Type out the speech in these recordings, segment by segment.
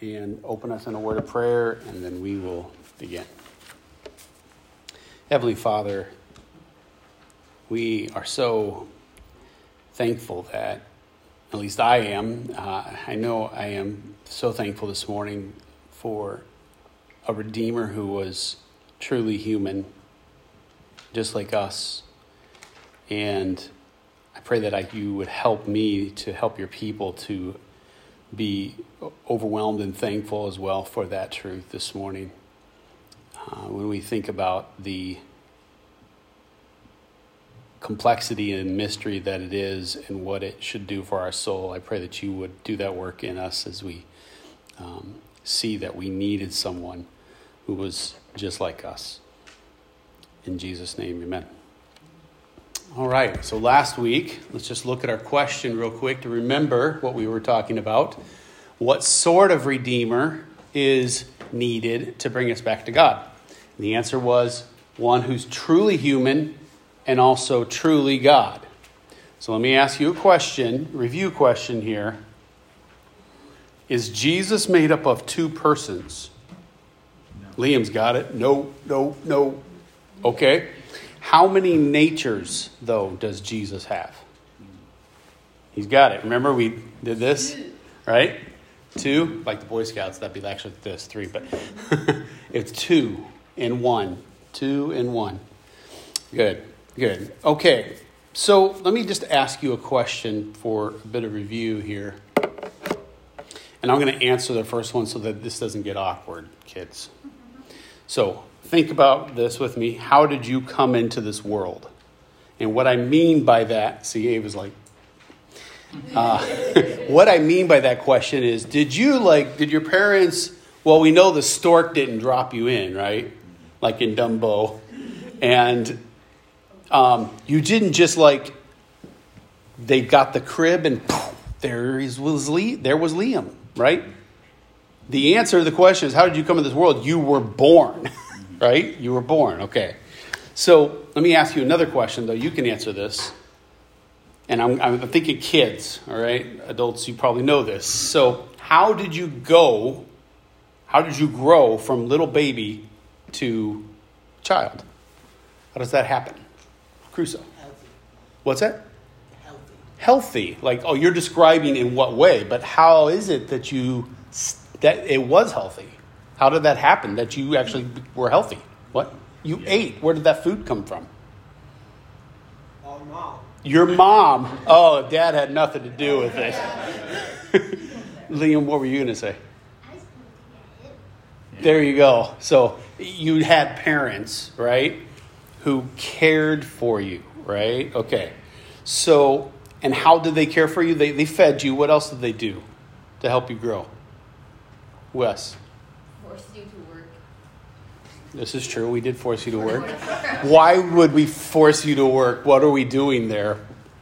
and open us in a word of prayer, and then we will begin. Heavenly Father, we are so thankful that, at least I am, uh, I know I am so thankful this morning for a Redeemer who was truly human, just like us. And I pray that I, you would help me to help your people to be overwhelmed and thankful as well for that truth this morning. Uh, when we think about the complexity and mystery that it is and what it should do for our soul, I pray that you would do that work in us as we um, see that we needed someone who was just like us. In Jesus' name, amen. All right, so last week, let's just look at our question real quick to remember what we were talking about. What sort of Redeemer is needed to bring us back to God? And the answer was one who's truly human and also truly God. So let me ask you a question, review question here. Is Jesus made up of two persons? No. Liam's got it. No, no, no. Okay. How many natures, though, does Jesus have? He's got it. Remember, we did this, right? Two, like the Boy Scouts, that'd be actually this, three, but it's two and one. Two and one. Good, good. Okay, so let me just ask you a question for a bit of review here. And I'm going to answer the first one so that this doesn't get awkward, kids. So, think about this with me. How did you come into this world? And what I mean by that, see, Ava's like, uh, what I mean by that question is did you like, did your parents, well, we know the stork didn't drop you in, right? Like in Dumbo. And um, you didn't just like, they got the crib and poof, there was, Lee, there was Liam, right? The answer to the question is how did you come into this world? You were born. right? You were born. Okay. So let me ask you another question, though. You can answer this. And I'm, I'm thinking kids, all right? Adults, you probably know this. So, how did you go? How did you grow from little baby to child? How does that happen? Crusoe. Healthy. What's that? Healthy. Healthy. Like, oh, you're describing in what way, but how is it that you, that it was healthy? How did that happen that you actually were healthy? What? You yeah. ate. Where did that food come from? Oh, mom. Your mom. Oh, dad had nothing to do with it. Liam, what were you going to say? There you go. So you had parents, right, who cared for you, right? Okay. So, and how did they care for you? They, they fed you. What else did they do to help you grow? Wes? This is true. We did force you to work. Why would we force you to work? What are we doing there,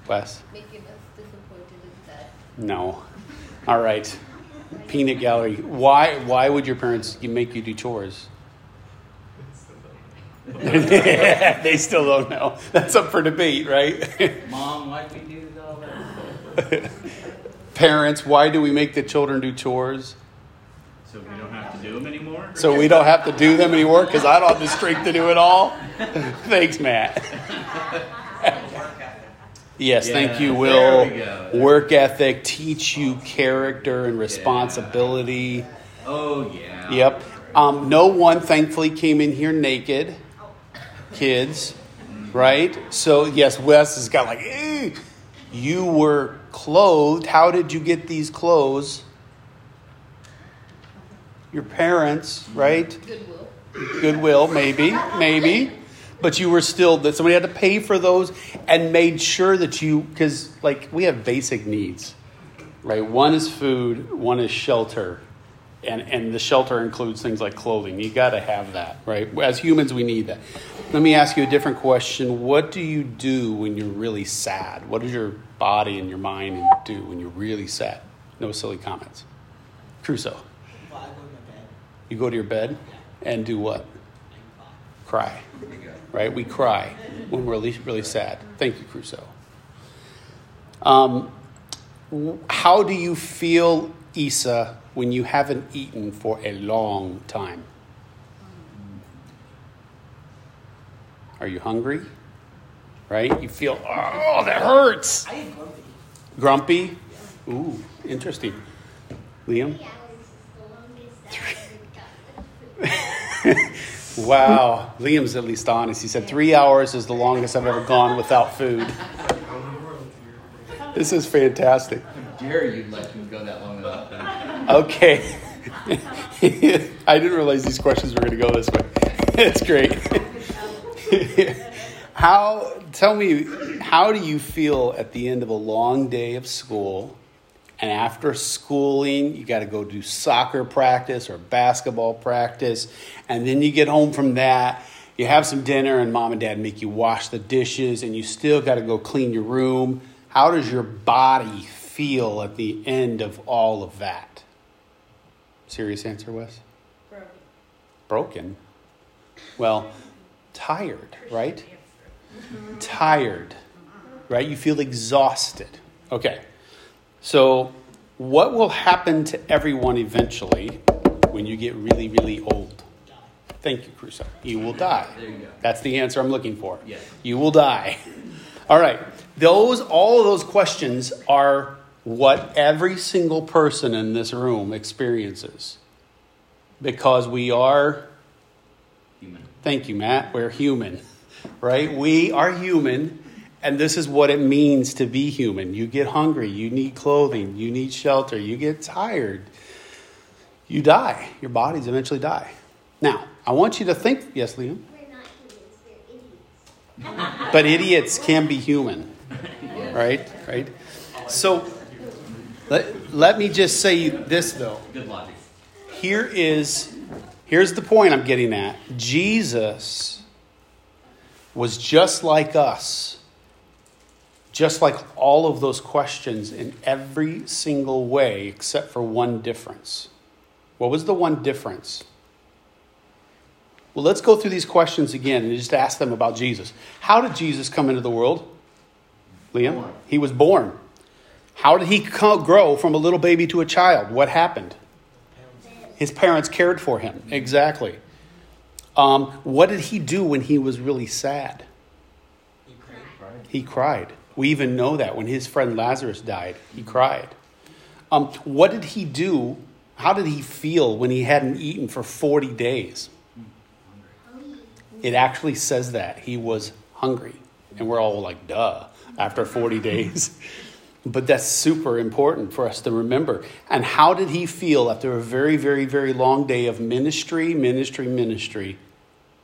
Wes? Making us disappointed instead. No. All right. Peanut gallery. Why? Why would your parents make you do chores? they still don't know. That's up for debate, right? Mom, why do we do all that? Parents, why do we make the children do chores? So we don't have to do them anymore? So we don't have to do them anymore because I don't have the strength to do it all? Thanks, Matt. yes, yeah, thank you, Will. Work ethic, teach you character and responsibility. Yeah. Oh, yeah. Yep. Um, no one, thankfully, came in here naked. Kids, right? So, yes, Wes has got like, you were clothed. How did you get these clothes? Your parents, right? Goodwill. Goodwill, maybe, maybe. But you were still that somebody had to pay for those and made sure that you because like we have basic needs, right? One is food, one is shelter, and and the shelter includes things like clothing. You got to have that, right? As humans, we need that. Let me ask you a different question. What do you do when you're really sad? What does your body and your mind do when you're really sad? No silly comments. Crusoe. You go to your bed and do what? Cry. Right? We cry when we're really, really sad. Thank you, Crusoe. Um, how do you feel Isa when you haven't eaten for a long time? Are you hungry? Right? You feel, oh, that hurts. I ain't grumpy. Grumpy? Ooh, interesting. Liam? Wow. Liam's at least honest. He said three hours is the longest I've ever gone without food. This is fantastic. How Dare you let him go that long without food? Okay. I didn't realize these questions were going to go this way. It's great. how, tell me, how do you feel at the end of a long day of school? And after schooling, you got to go do soccer practice or basketball practice. And then you get home from that, you have some dinner, and mom and dad make you wash the dishes, and you still got to go clean your room. How does your body feel at the end of all of that? Serious answer, Wes? Broken. Broken. Well, tired, right? Tired, right? You feel exhausted. Okay. So, what will happen to everyone eventually when you get really, really old? Thank you, Crusoe. You will die. There you go. That's the answer I'm looking for. Yes. You will die. All right. Those all of those questions are what every single person in this room experiences. Because we are Human. Thank you, Matt. We're human, right? We are human, and this is what it means to be human. You get hungry, you need clothing, you need shelter, you get tired, you die. Your bodies eventually die. Now, I want you to think, yes, Liam? We're not humans, we're idiots. But idiots can be human, right? Right? So, let, let me just say this, though. Good logic. here is here's the point I'm getting at. Jesus was just like us. Just like all of those questions in every single way except for one difference. What was the one difference? Well, let's go through these questions again and just ask them about Jesus. How did Jesus come into the world? Liam? Born. He was born. How did he grow from a little baby to a child? What happened? His parents cared for him. Exactly. Um, what did he do when he was really sad? He cried. He cried. We even know that when his friend Lazarus died, he cried. Um, what did he do? How did he feel when he hadn't eaten for 40 days? It actually says that. He was hungry. And we're all like, duh, after 40 days. But that's super important for us to remember. And how did he feel after a very, very, very long day of ministry, ministry, ministry?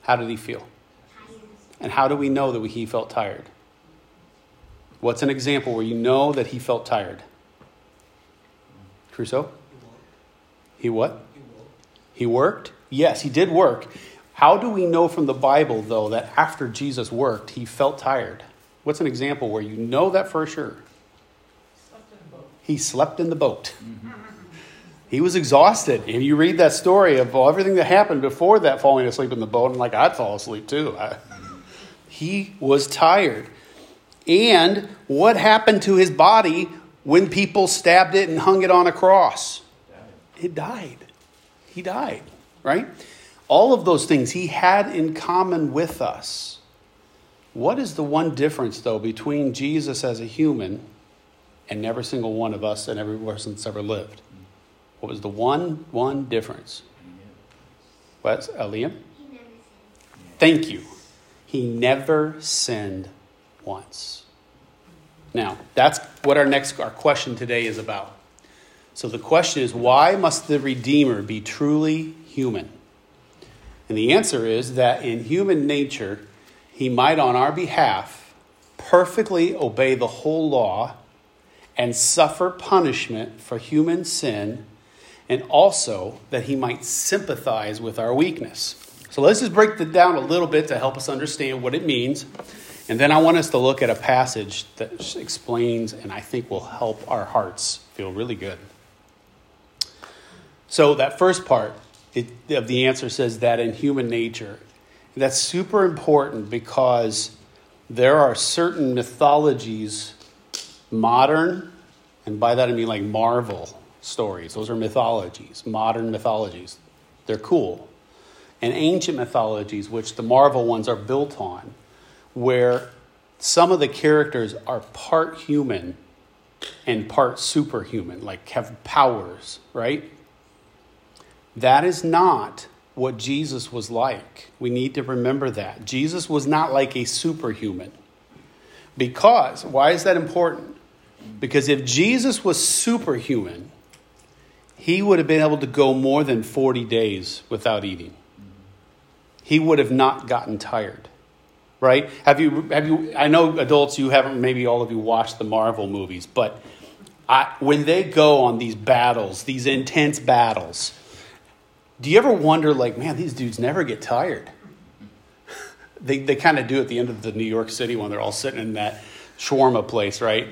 How did he feel? And how do we know that he felt tired? What's an example where you know that he felt tired? Crusoe? He what? He worked? Yes, he did work. How do we know from the Bible, though, that after Jesus worked, he felt tired? What's an example where you know that for sure? He slept in the boat. He was exhausted. And you read that story of everything that happened before that falling asleep in the boat, and like, I'd fall asleep too. I, he was tired. And what happened to his body when people stabbed it and hung it on a cross? It died. He died, right? All of those things he had in common with us. What is the one difference, though, between Jesus as a human and every single one of us and every person that's ever lived? What was the one one difference? What's Liam? He never said. Thank you. He never sinned once. Now, that's what our next our question today is about. So the question is why must the redeemer be truly human? And the answer is that in human nature, he might on our behalf perfectly obey the whole law and suffer punishment for human sin, and also that he might sympathize with our weakness. So let's just break that down a little bit to help us understand what it means. And then I want us to look at a passage that explains and I think will help our hearts feel really good. So, that first part of the answer says that in human nature. That's super important because there are certain mythologies, modern, and by that I mean like Marvel, stories. Those are mythologies, modern mythologies. They're cool. And ancient mythologies, which the Marvel ones are built on, where some of the characters are part human and part superhuman, like have powers, right? That is not what Jesus was like. We need to remember that. Jesus was not like a superhuman. Because, why is that important? Because if Jesus was superhuman, he would have been able to go more than 40 days without eating. He would have not gotten tired. Right? Have you have you I know adults you haven't maybe all of you watched the Marvel movies, but I, when they go on these battles, these intense battles, do you ever wonder like, man, these dudes never get tired? they they kind of do at the end of the New York City when they're all sitting in that shawarma place, right?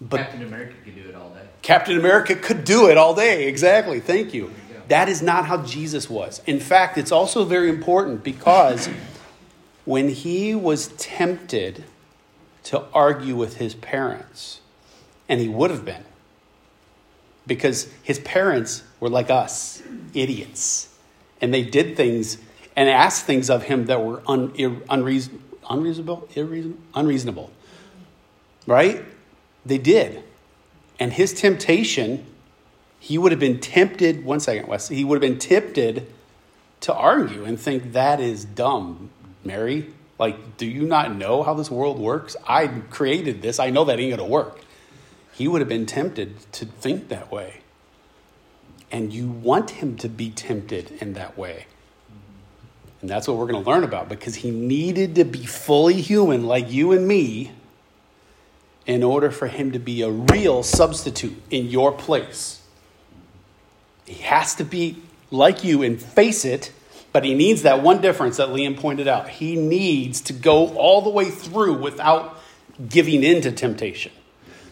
But Captain America could do it all day. Captain America could do it all day. Exactly. Thank you. That is not how Jesus was. In fact, it's also very important because when he was tempted to argue with his parents, and he would have been, because his parents were like us, idiots, and they did things and asked things of him that were un, unreason, unreasonable, unreasonable, right? They did. And his temptation, he would have been tempted, one second, Wes, he would have been tempted to argue and think that is dumb, Mary. Like, do you not know how this world works? I created this. I know that ain't going to work. He would have been tempted to think that way. And you want him to be tempted in that way. And that's what we're going to learn about because he needed to be fully human like you and me in order for him to be a real substitute in your place. He has to be like you and face it, but he needs that one difference that Liam pointed out. He needs to go all the way through without giving in to temptation.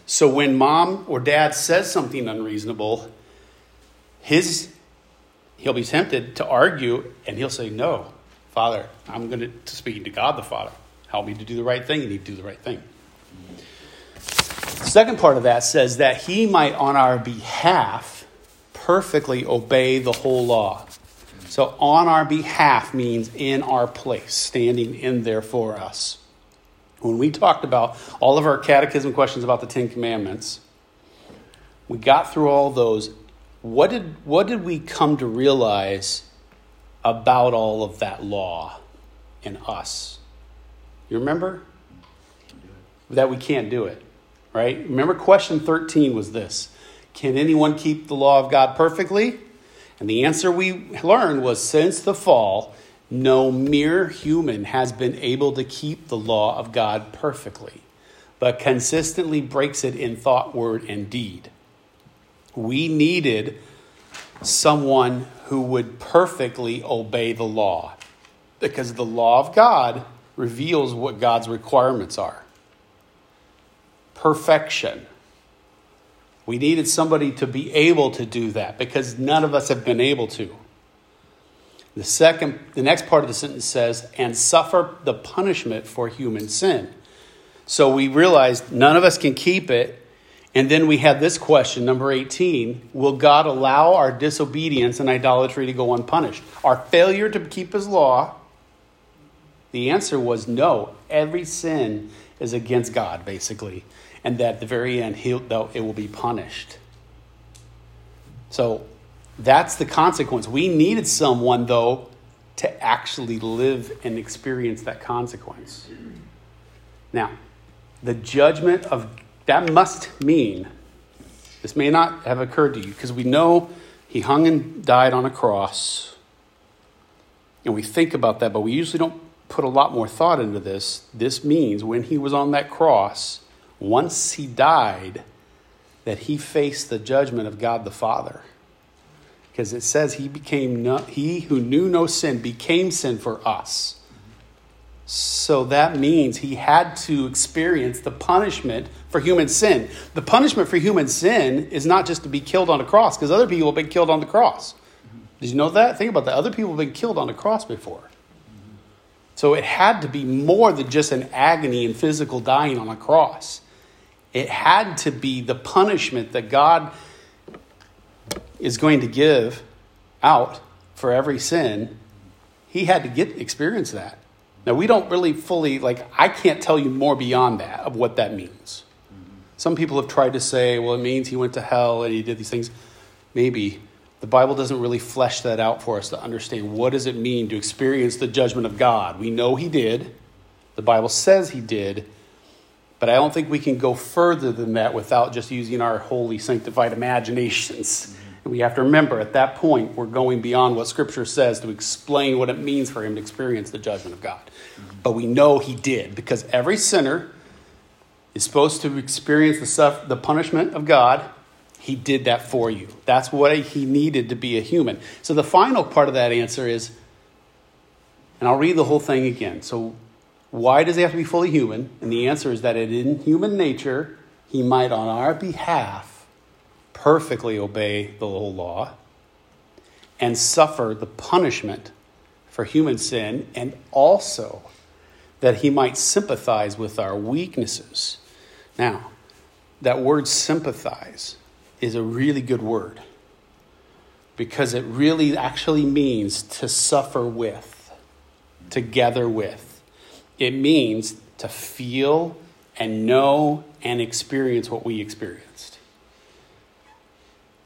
So when mom or dad says something unreasonable, his he'll be tempted to argue and he'll say, No, Father, I'm going to speak to God the Father. Help me to do the right thing, and he'd do the right thing. Second part of that says that he might, on our behalf, perfectly obey the whole law. So, on our behalf means in our place, standing in there for us. When we talked about all of our catechism questions about the Ten Commandments, we got through all those. What did, what did we come to realize about all of that law in us? You remember? That we can't do it right? Remember, question 13 was this Can anyone keep the law of God perfectly? And the answer we learned was since the fall, no mere human has been able to keep the law of God perfectly, but consistently breaks it in thought, word, and deed. We needed someone who would perfectly obey the law because the law of God reveals what God's requirements are perfection. We needed somebody to be able to do that because none of us have been able to. The second, the next part of the sentence says, and suffer the punishment for human sin. So we realized none of us can keep it. And then we had this question, number 18 Will God allow our disobedience and idolatry to go unpunished? Our failure to keep his law? The answer was no. Every sin is against God, basically and that at the very end, he'll, though it will be punished. So that's the consequence. We needed someone, though, to actually live and experience that consequence. Now, the judgment of that must mean this may not have occurred to you because we know he hung and died on a cross. And we think about that, but we usually don't put a lot more thought into this. This means when he was on that cross, once he died, that he faced the judgment of God the Father. Because it says he became no, he who knew no sin became sin for us. So that means he had to experience the punishment for human sin. The punishment for human sin is not just to be killed on a cross, because other people have been killed on the cross. Did you know that? Think about that. Other people have been killed on a cross before. So it had to be more than just an agony and physical dying on a cross. It had to be the punishment that God is going to give out for every sin, he had to get experience that. Now we don't really fully like I can't tell you more beyond that of what that means. Some people have tried to say, well, it means he went to hell and he did these things. Maybe the Bible doesn't really flesh that out for us to understand what does it mean to experience the judgment of God. We know he did. The Bible says he did. But I don't think we can go further than that without just using our holy sanctified imaginations. And we have to remember at that point, we're going beyond what Scripture says to explain what it means for him to experience the judgment of God. Mm-hmm. But we know he did because every sinner is supposed to experience the, suff- the punishment of God. He did that for you. That's what he needed to be a human. So the final part of that answer is, and I'll read the whole thing again. So, why does he have to be fully human? And the answer is that in human nature, he might, on our behalf, perfectly obey the whole law and suffer the punishment for human sin, and also that he might sympathize with our weaknesses. Now, that word sympathize is a really good word because it really actually means to suffer with, together with. It means to feel and know and experience what we experienced.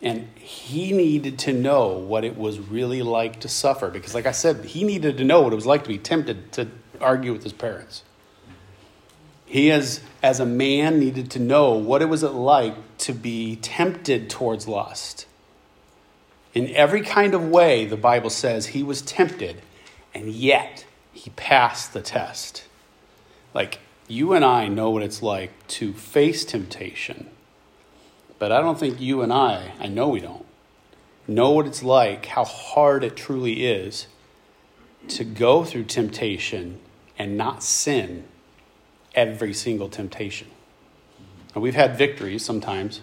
And he needed to know what it was really like to suffer because, like I said, he needed to know what it was like to be tempted to argue with his parents. He, as, as a man, needed to know what it was like to be tempted towards lust. In every kind of way, the Bible says he was tempted, and yet he passed the test. Like, you and I know what it's like to face temptation but I don't think you and I, I know we don't, know what it's like, how hard it truly is to go through temptation and not sin every single temptation. And we've had victories sometimes,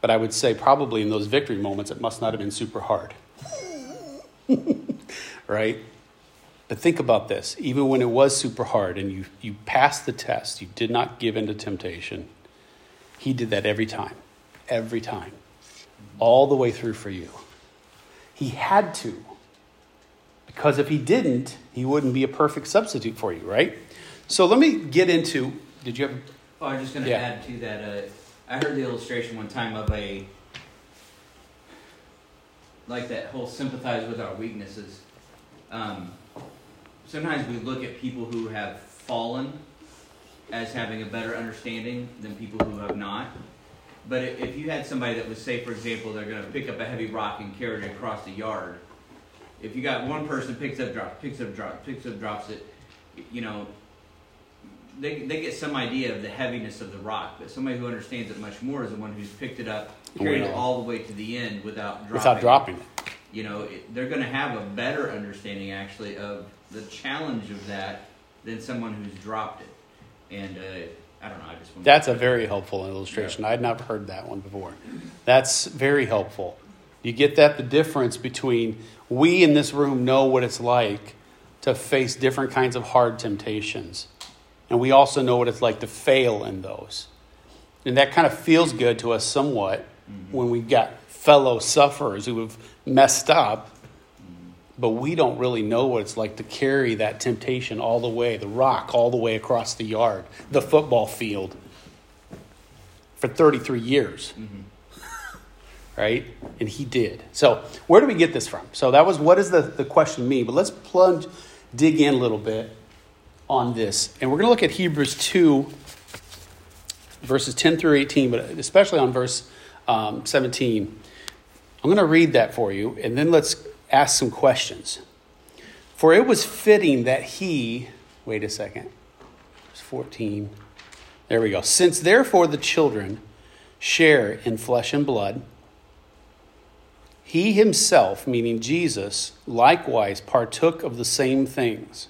but I would say probably in those victory moments, it must not have been super hard. right? But think about this even when it was super hard and you, you passed the test, you did not give in to temptation, he did that every time every time, all the way through for you. He had to, because if he didn't, he wouldn't be a perfect substitute for you, right? So let me get into. Did you have? Oh, I was just going to Yeah. add to that. Uh, I heard the illustration one time of a like that whole sympathize with our weaknesses. Um, sometimes we look at people who have fallen as having a better understanding than people who have not. But if you had somebody that was, say, for example, they're going to pick up a heavy rock and carry it across the yard, if you got one person picks up, drops, picks up, drops, picks up, drops it, you know, they, they get some idea of the heaviness of the rock, but somebody who understands it much more is the one who's picked it up, carried it all the way to the end without dropping. Without dropping. You know, it, they're going to have a better understanding actually of the challenge of that than someone who's dropped it. And uh, I don't know. I just want That's a very helpful illustration. I'd not heard that one before. That's very helpful. You get that the difference between we in this room know what it's like to face different kinds of hard temptations. And we also know what it's like to fail in those. And that kind of feels good to us somewhat when we've got fellow sufferers who have messed up, but we don't really know what it's like to carry that temptation all the way, the rock all the way across the yard, the football field for 33 years. Right? And he did. So, where do we get this from? So, that was what does the, the question mean? But let's plunge, dig in a little bit on this. And we're going to look at Hebrews 2, verses 10 through 18, but especially on verse um, 17. I'm going to read that for you, and then let's ask some questions. For it was fitting that he, wait a second, verse 14. There we go. Since therefore the children share in flesh and blood, he himself, meaning Jesus, likewise partook of the same things,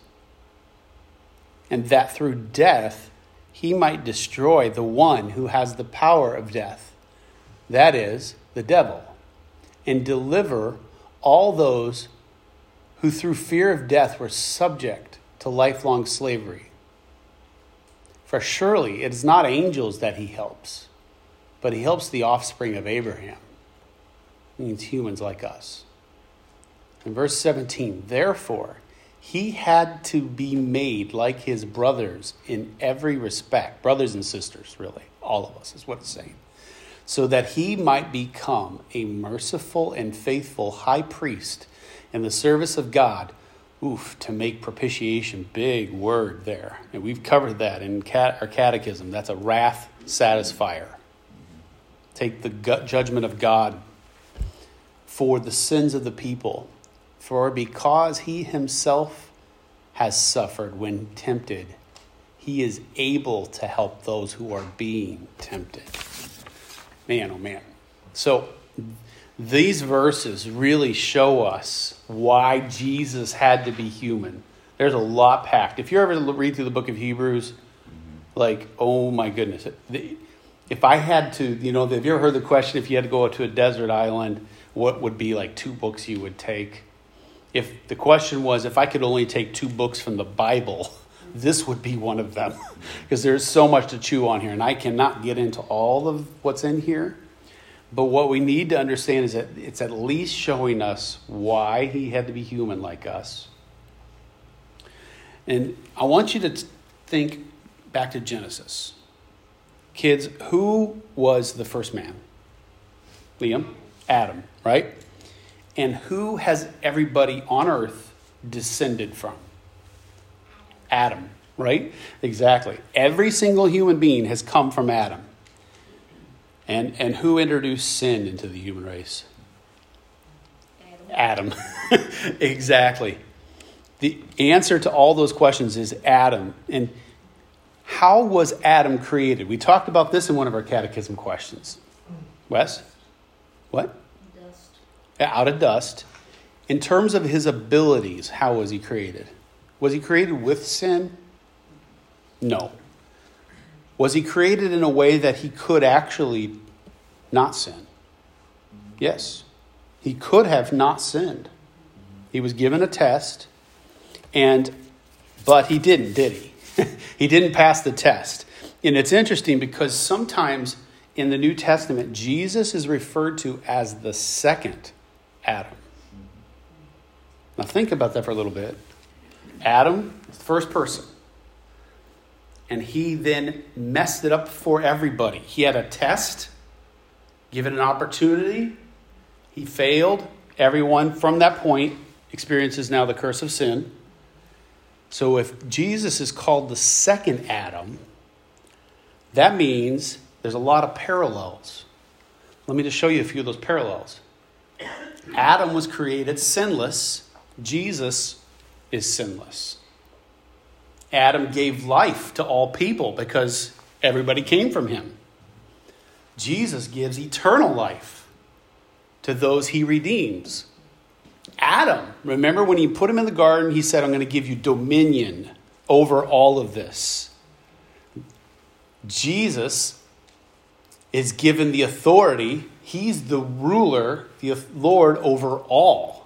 and that through death he might destroy the one who has the power of death, that is, the devil, and deliver all those who through fear of death were subject to lifelong slavery. For surely it is not angels that he helps, but he helps the offspring of Abraham. It means humans like us. In verse 17, therefore, he had to be made like his brothers in every respect. Brothers and sisters, really. All of us is what it's saying. So that he might become a merciful and faithful high priest in the service of God. Oof, to make propitiation, big word there. And we've covered that in cat, our catechism. That's a wrath satisfier. Take the judgment of God for the sins of the people. For because he himself has suffered when tempted, he is able to help those who are being tempted. Man, oh man. So these verses really show us why Jesus had to be human. There's a lot packed. If you ever read through the book of Hebrews, like, oh my goodness. If I had to, you know, have you ever heard the question if you had to go to a desert island, what would be like two books you would take? If the question was, if I could only take two books from the Bible, this would be one of them because there's so much to chew on here, and I cannot get into all of what's in here. But what we need to understand is that it's at least showing us why he had to be human like us. And I want you to think back to Genesis. Kids, who was the first man? Liam? Adam, right? And who has everybody on earth descended from? Adam, right? Exactly. Every single human being has come from Adam. And, and who introduced sin into the human race? Adam. Adam. exactly. The answer to all those questions is Adam. And how was Adam created? We talked about this in one of our catechism questions. Wes? What? Dust. Out of dust. In terms of his abilities, how was he created? Was he created with sin? No. Was he created in a way that he could actually not sin? Yes. He could have not sinned. He was given a test, and but he didn't, did he? he didn't pass the test. And it's interesting because sometimes in the New Testament, Jesus is referred to as the second Adam. Now, think about that for a little bit. Adam, the first person. And he then messed it up for everybody. He had a test, given an opportunity. He failed. Everyone from that point experiences now the curse of sin. So if Jesus is called the second Adam, that means there's a lot of parallels. Let me just show you a few of those parallels. Adam was created sinless, Jesus is sinless. Adam gave life to all people because everybody came from him. Jesus gives eternal life to those he redeems. Adam, remember when he put him in the garden, he said, I'm going to give you dominion over all of this. Jesus is given the authority, he's the ruler, the Lord over all.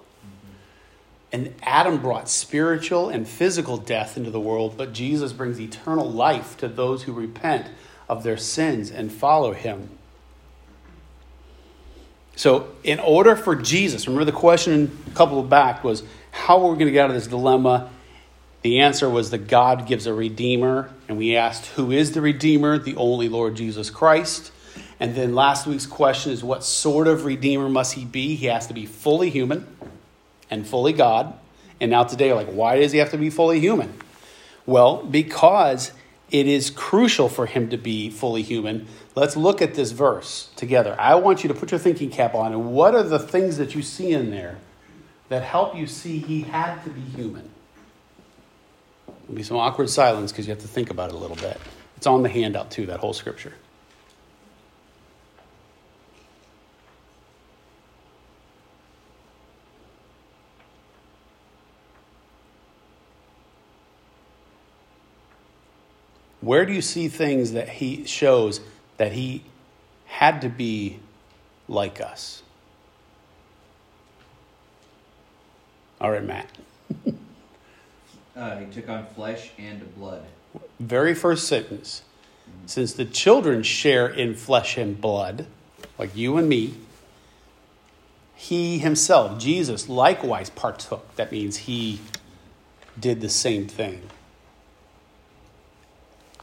And Adam brought spiritual and physical death into the world, but Jesus brings eternal life to those who repent of their sins and follow him. So, in order for Jesus, remember the question a couple of back was how are we going to get out of this dilemma? The answer was that God gives a redeemer, and we asked who is the redeemer? The only Lord Jesus Christ. And then last week's question is what sort of redeemer must he be? He has to be fully human and fully God. And now today, like, why does he have to be fully human? Well, because it is crucial for him to be fully human. Let's look at this verse together. I want you to put your thinking cap on, and what are the things that you see in there that help you see he had to be human? There'll be some awkward silence because you have to think about it a little bit. It's on the handout, too, that whole scripture. Where do you see things that he shows that he had to be like us? All right, Matt. uh, he took on flesh and blood. Very first sentence. Since the children share in flesh and blood, like you and me, he himself, Jesus, likewise partook. That means he did the same thing.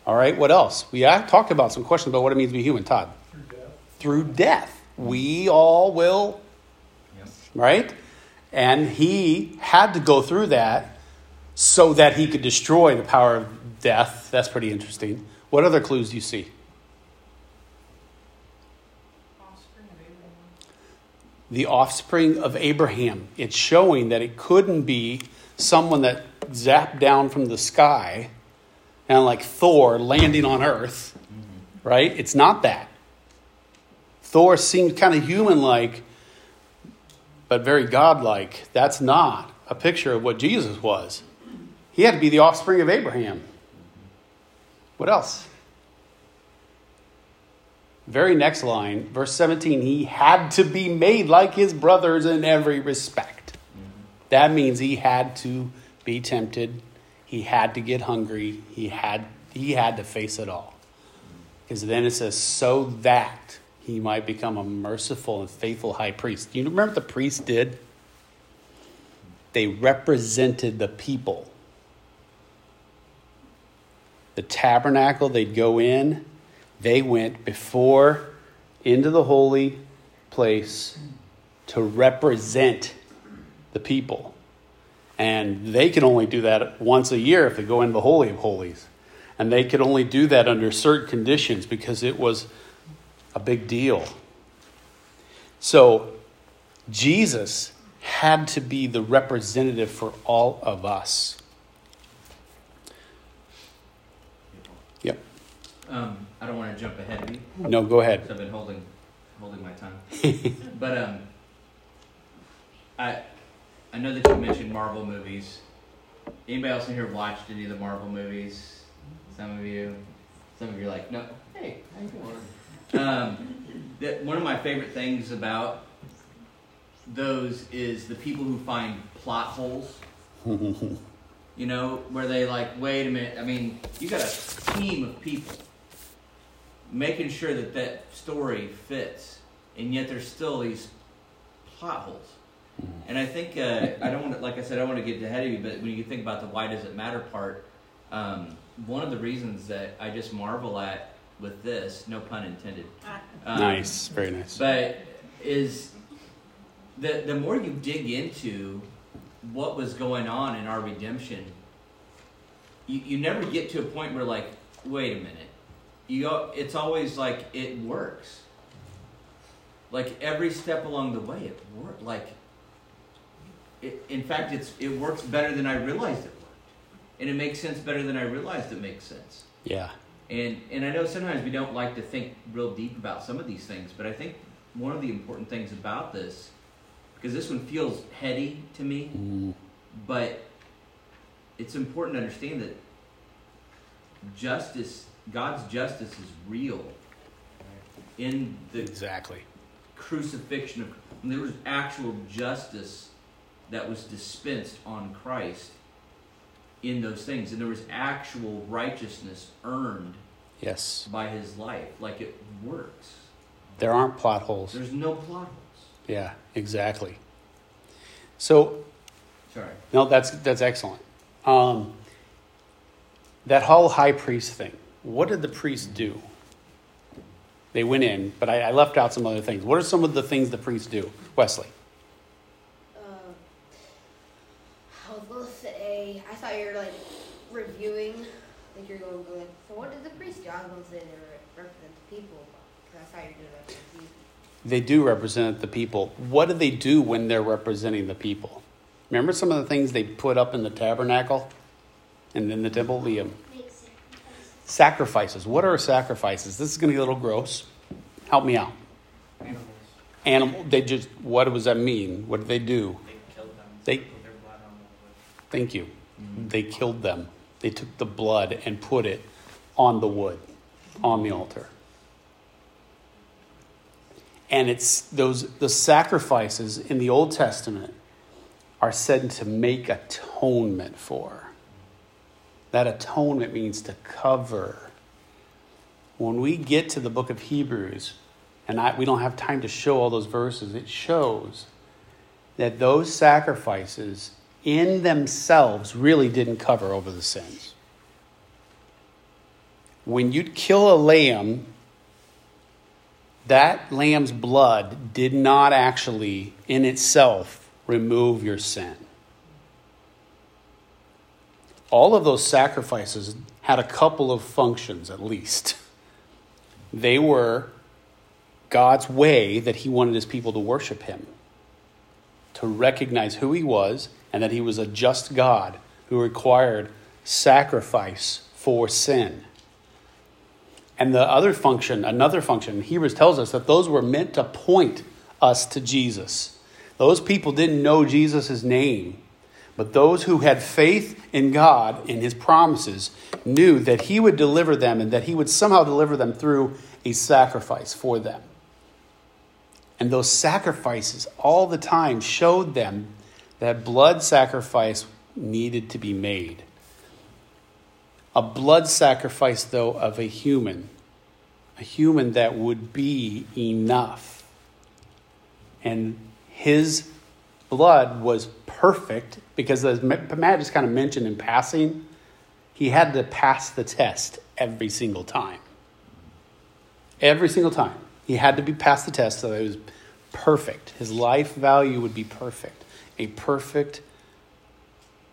All right, what else? We talked about some questions about what it means to be human, Todd. Through death. Through death. We all will, Yep. right? And he had to go through that so that he could destroy the power of death. That's pretty interesting. What other clues do you see? Offspring the offspring of Abraham. It's showing that it couldn't be someone that zapped down from the sky and like Thor landing on earth, right? It's not that. Thor seemed kind of human like, but very godlike. That's not a picture of what Jesus was. He had to be the offspring of Abraham. What else? Very next line, verse 17, he had to be made like his brothers in every respect. That means he had to be tempted, he had to get hungry, he had he had to face it all. Because then it says, so that he might become a merciful and faithful high priest. Do you remember what the priests did? They represented the people. The tabernacle, they'd go in, they went before into the holy place to represent the people. And they can only do that once a year if they go into the Holy of Holies. And they could only do that under certain conditions because it was a big deal. So Jesus had to be the representative for all of us. Yep. Um, I don't want to jump ahead of you. No, go ahead. I've been holding holding my tongue. but um, I I know that you mentioned Marvel movies. Anybody else in here watched any of the Marvel movies? Some of you. Some of you are like, no. Hey, how you doing? Um, that one of my favorite things about those is the people who find plot holes. You know, where they like, wait a minute. I mean, you got a team of people making sure that that story fits, and yet there's still these plot holes. And I think uh, I don't want to, like I said, I don't want to get ahead of you, but when you think about the why does it matter part, um, one of the reasons that I just marvel at with this, no pun intended. um, nice, very nice. But is the the more you dig into what was going on in our redemption, you, you never get to a point where like, wait a minute. You go, it's always like it works. Like every step along the way, it worked. Like, it, in fact, it's it works better than I realized it worked, and it makes sense better than I realized it makes sense. Yeah. And and I know sometimes we don't like to think real deep about some of these things, but I think one of the important things about this, because this one feels heady to me, Mm, but it's important to understand that justice, God's justice is real in the exactly. crucifixion of there was actual justice that was dispensed on Christ in those things and there was actual righteousness earned Yes. by his life like it works There aren't plot holes. there's no plot holes Yeah, exactly. So, sorry no, that's that's excellent. Um, that whole high priest thing. What did the priests do? They went in, but I, I left out some other things. What are some of the things the priests do, Wesley? Um, I was gonna say, I thought you were like reviewing, like you're going to go like, so what did the priest do? I was gonna say they represent the people, because I thought you were doing represent you. They do represent the people. What do they do when they're representing the people? Remember some of the things they put up in the tabernacle and in the temple? The um, sacrifices. What are sacrifices? This is going to get a little gross. Help me out. Animals. Animal. They just. What does that mean? What did they do? They killed them. They- Put their blood on the. Thank you. They killed them. They took the blood and put it on the wood, on the altar. And it's those the sacrifices in the Old Testament are said to make atonement for. That atonement means to cover. When we get to the book of Hebrews, and I, we don't have time to show all those verses, it shows that those sacrifices in themselves really didn't cover over the sins. When you'd kill a lamb, that lamb's blood did not actually, in itself, remove your sin. All of those sacrifices had a couple of functions at least. They were God's way that He wanted His people to worship Him, to recognize who He was, and that He was a just God who required sacrifice for sin. And the other function, another function, Hebrews tells us that those were meant to point us to Jesus. Those people didn't know Jesus' name, but those who had faith in God and his promises knew that he would deliver them and that he would somehow deliver them through a sacrifice for them. And those sacrifices all the time showed them that blood sacrifice needed to be made. A blood sacrifice, though, of a human, a human that would be enough. And his blood was perfect because, as Matt just kind of mentioned in passing, he had to pass the test every single time. Every single time. He had to be passed the test so that it was perfect. His life value would be perfect. A perfect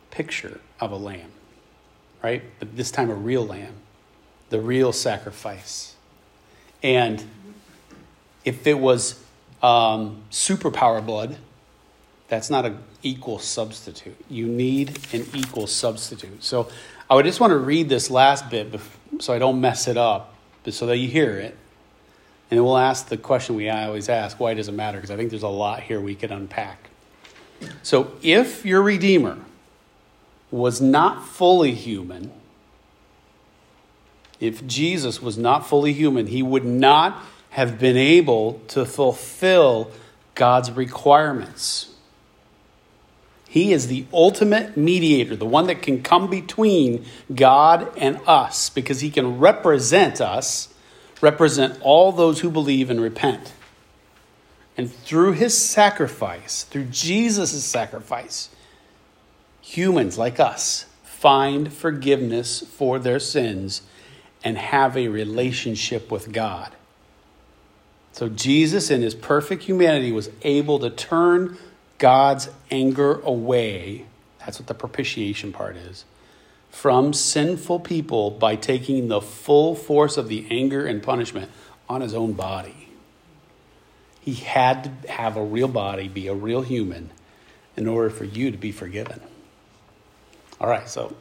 picture of a lamb, right? But this time a real lamb, the real sacrifice. And if it was um, superpower blood, that's not an equal substitute. You need an equal substitute. So I would just want to read this last bit so I don't mess it up, but so that you hear it. And we'll ask the question we always ask why does it matter? Because I think there's a lot here we could unpack. So if your Redeemer was not fully human, if Jesus was not fully human, he would not have been able to fulfill God's requirements. He is the ultimate mediator, the one that can come between God and us because he can represent us, represent all those who believe and repent. And through his sacrifice, through Jesus' sacrifice, humans like us find forgiveness for their sins and have a relationship with God. So Jesus, in his perfect humanity, was able to turn God's anger away. That's what the propitiation part is. From sinful people by taking the full force of the anger and punishment on his own body. He had to have a real body, be a real human, in order for you to be forgiven. All right, so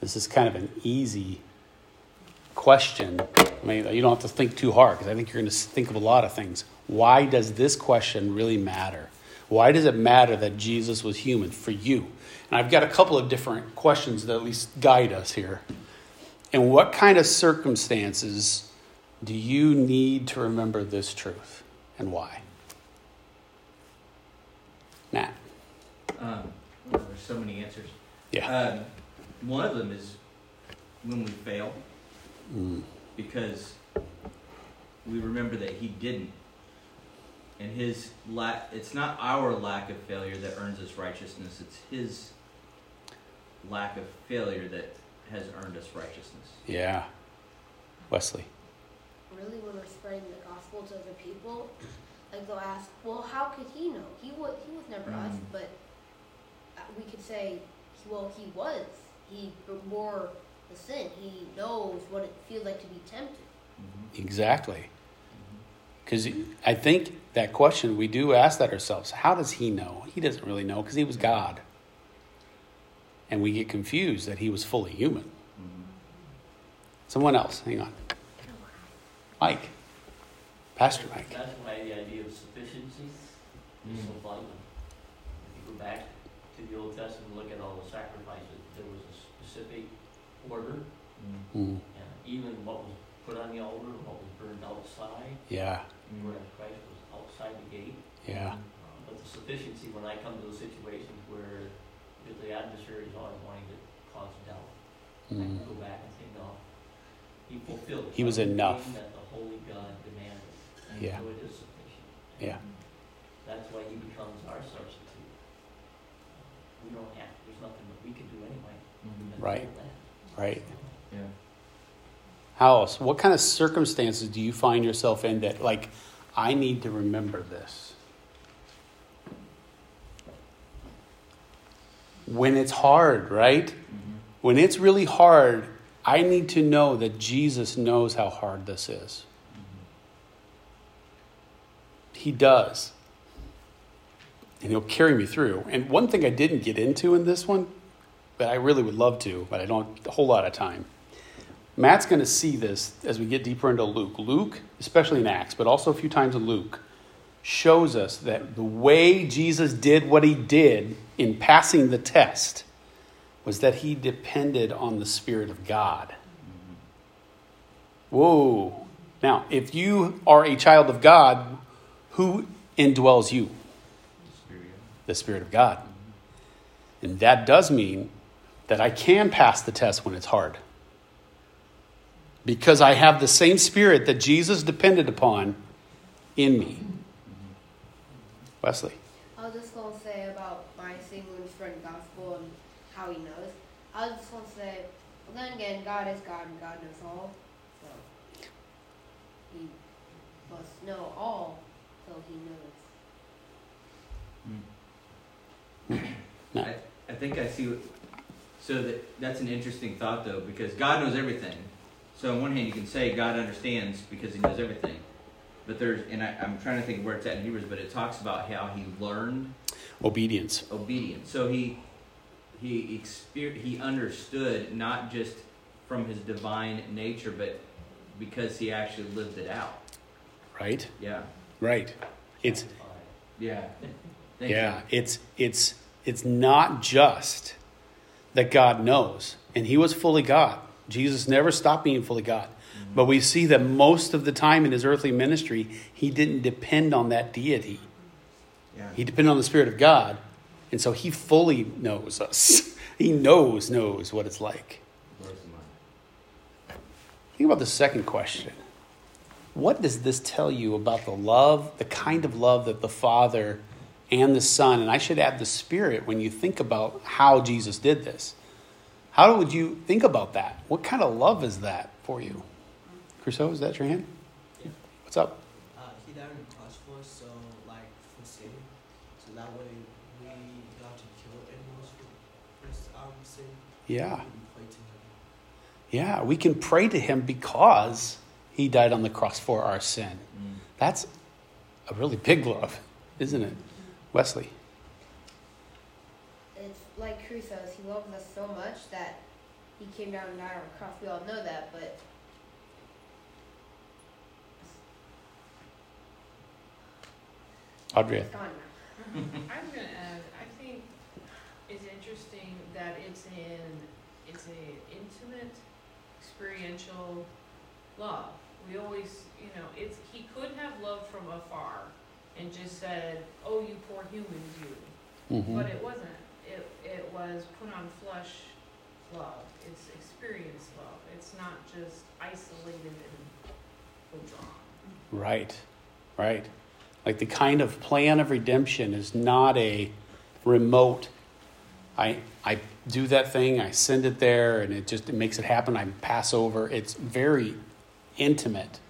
this is kind of an easy question. I mean, you don't have to think too hard because I think you're going to think of a lot of things. Why does this question really matter? Why does it matter that Jesus was human for you? And I've got a couple of different questions that at least guide us here. And what kind of circumstances do you need to remember this truth and why? Matt. Um, well, there's so many answers. Yeah. Um, one of them is when we fail, Mm. because we remember that he didn't, and his lack. It's not our lack of failure that earns us righteousness. It's his lack of failure that has earned us righteousness. Yeah. Wesley. Really, when we're spreading the gospel to other people, like they'll ask, "Well, how could he know? He was he was never us." Mm. But uh, we could say, "Well, he was. He bore the sin. He knows what it feels like to be tempted." Mm-hmm. Exactly. Mm-hmm. Because I think that question, we do ask that ourselves. How does he know? He doesn't really know because he was God. And we get confused that he was fully human. Mm-hmm. Someone else, hang on. Mike. Pastor Mike. That's why the idea of sufficiency is so vital. If you go back to the Old Testament, look at all the sacrifices, there was a specific order, Mm, and even what was put on the altar, and what was burned outside, yeah, whereas Christ was outside the gate. yeah, Uh, But the sufficiency, when I come to those situations where the adversary is always wanting to cause doubt, I can mm, go back and say, no, he fulfilled. He was enough. That the holy God demanded. And Yeah. So it is sufficient. Yeah. That's why he becomes our substitute. Don't have, there's nothing that we can do anyway. Mhm. Right. Right. Yeah. House, what kind of circumstances do you find yourself in that, like, I need to remember this? When it's hard, right? Mhm. When it's really hard, I need to know that Jesus knows how hard this is. He does. And he'll carry me through. And one thing I didn't get into in this one, but I really would love to, but I don't have a whole lot of time. Matt's going to see this as we get deeper into Luke. Luke, especially in Acts, but also a few times in Luke, shows us that the way Jesus did what he did in passing the test was that he depended on the Spirit of God. Whoa. Now, if you are a child of God, who indwells you? The Spirit of God. And that does mean that I can pass the test when it's hard. Because I have the same Spirit that Jesus depended upon in me. Wesley. I was just gonna say about my singing friend gospel and how he knows. I was just gonna say, well, then again, God is God and God knows all, so he must know all, so he knows. No. I, I think I see. What, so that that's an interesting thought though, because God knows everything. So on one hand, you can say God understands because He knows everything, but there's and I, I'm trying to think where it's at in Hebrews, but it talks about how He learned Obedience. obedience. So He he exper- he understood not just from His divine nature, but because He actually lived it out. Right? Yeah. Right. It's Yeah. Thank yeah, You. it's it's it's not just that God knows, and He was fully God. Jesus never stopped being fully God. Mm-hmm. But we see that most of the time in his earthly ministry, he didn't depend on that deity. Yeah. He depended on the Spirit of God. And so he fully knows us. He knows, knows what it's like. Blows the mind. Think about the second question. What does this tell you about the love, the kind of love that the Father and the Son, and I should add the Spirit when you think about how Jesus did this? How would you think about that? What kind of love is that for you? Crusoe, is that your hand? Yeah. What's up? Uh, he died on the cross for us, so like for sin, so that way we got to kill animals for, for our sin. Yeah. We can pray to him. Yeah, we can pray to him because he died on the cross for our sin. Mm. That's a really big love, isn't it? Wesley. It's like Crusoe's. He loves us so much that he came down and died on the cross. We all know that, but Audrey. it's gone now. I'm gonna add, I think it's interesting that it's in, it's an intimate, experiential love. We always, you know, it's, he could have loved from afar and just said, oh, you poor humans, you. Mhm. But it wasn't. It, it was put on flesh love. It's experience love. It's not just isolated and withdrawn. Right, right. Like the kind of plan of redemption is not a remote. I I do that thing, I send it there, and it just it makes it happen. I pass over. It's very intimate.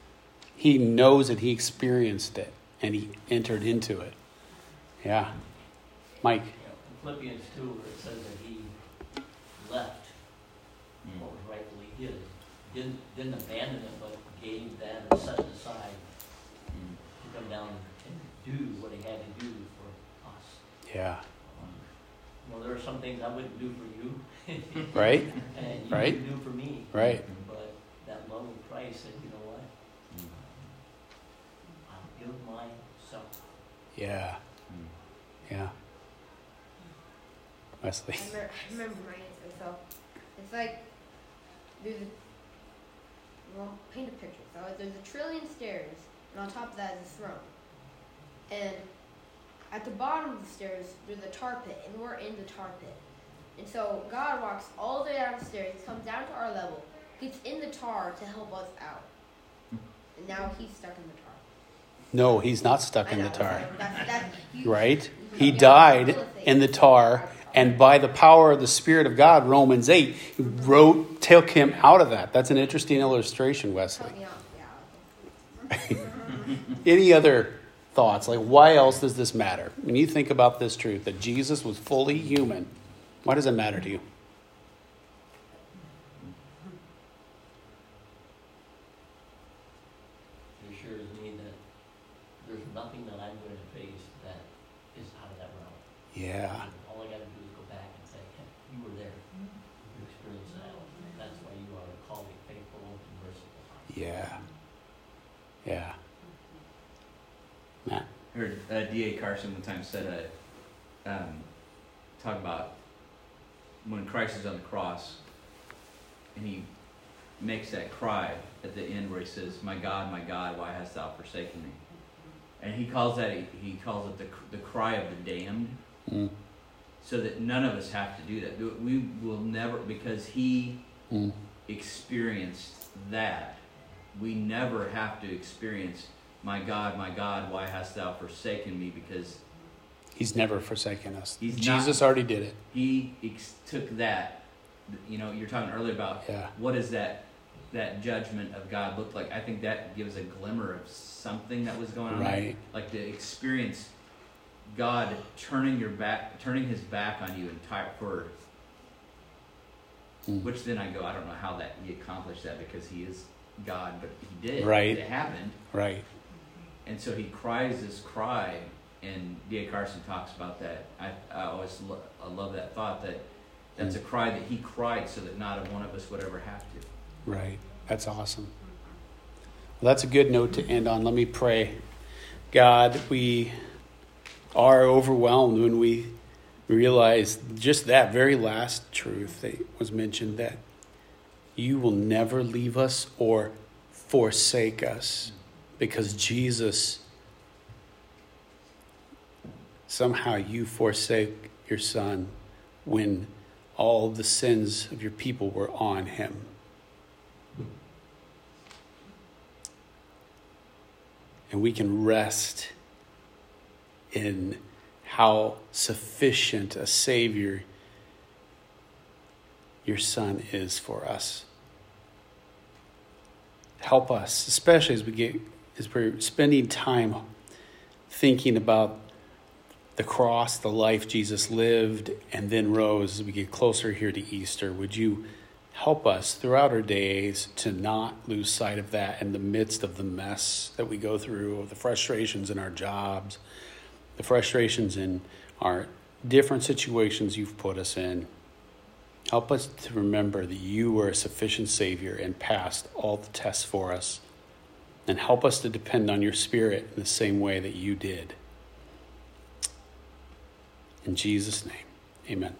He knows it. He experienced it, and he entered into it. Yeah, Mike. In Philippians two, where it says that he left what was rightfully his, didn't, didn't abandon it, but gave that or set it aside Mm. to come down and do what he had to do for us. Yeah, Um, Well, there are some things I wouldn't do for you, right, and you Right. wouldn't do for me. right. But that love of Christ said, you know what? Mm. I'll myself. Yeah, Mm. yeah. Wesley. I remember, I remember my answer. So it's like there's a well, paint a picture. So there's a trillion stairs, and on top of that is a throne. And at the bottom of the stairs, there's a tar pit, and we're in the tar pit. And so God walks all the way down the stairs, comes down to our level, gets in the tar to help us out. And now he's stuck in the tar. No, he's not stuck in the tar. Right? He died in the tar, And by the power of the Spirit of God, Romans 8, wrote, took him out of that. That's an interesting illustration, Wesley. Help me out. Yeah. Any other thoughts? Like, why else does this matter? When you think about this truth that Jesus was fully human, why does it matter to you? It assures me that there's nothing that I'm going to face that is out of that realm. Yeah. All I gotta do is go back and say, hey, you were there, you experienced that, that's why you are called faithful and merciful. Yeah. Yeah. Matt? I heard uh, D.A. Carson one time said, uh, um, talk about when Christ is on the cross and he makes that cry at the end where he says, My God, my God, why hast thou forsaken me? And he calls that, he calls it the, the cry of the damned, Mm. so that none of us have to do that. We will never, because he Mm. experienced that, we never have to experience, My God, my God, why hast thou forsaken me? Because He's never forsaken us. He's not- Jesus already did it. he ex- took that you know you're talking earlier about Yeah. what does that that judgment of god look like i think that gives a glimmer of something that was going on Right. like to experience god turning your back turning his back on you entire for Mm. which then i go i don't know how that he accomplished that because he is god but he did Right. it happened Right. and so he cries this cry, and D.A. Carson talks about that. I, I always lo- I love that thought that that's a mm. cry that he cried so that not a one of us would ever have to. Right. That's awesome. Well, that's a good note to end on. Let me pray. God, we are overwhelmed when we realize just that very last truth that was mentioned that you will never leave us or forsake us because Jesus somehow you forsake your son when all the sins of your people were on him. And we can rest in how sufficient a Savior your Son is for us. Help us, especially as we get as we're spending time thinking about the cross, the life Jesus lived, and then rose as we get closer here to Easter. Would you help us throughout our days to not lose sight of that in the midst of the mess that we go through, the frustrations in our jobs, the frustrations in our different situations you've put us in? Help us to remember that you were a sufficient Savior and passed all the tests for us. And help us to depend on your Spirit in the same way that you did. In Jesus' name, amen.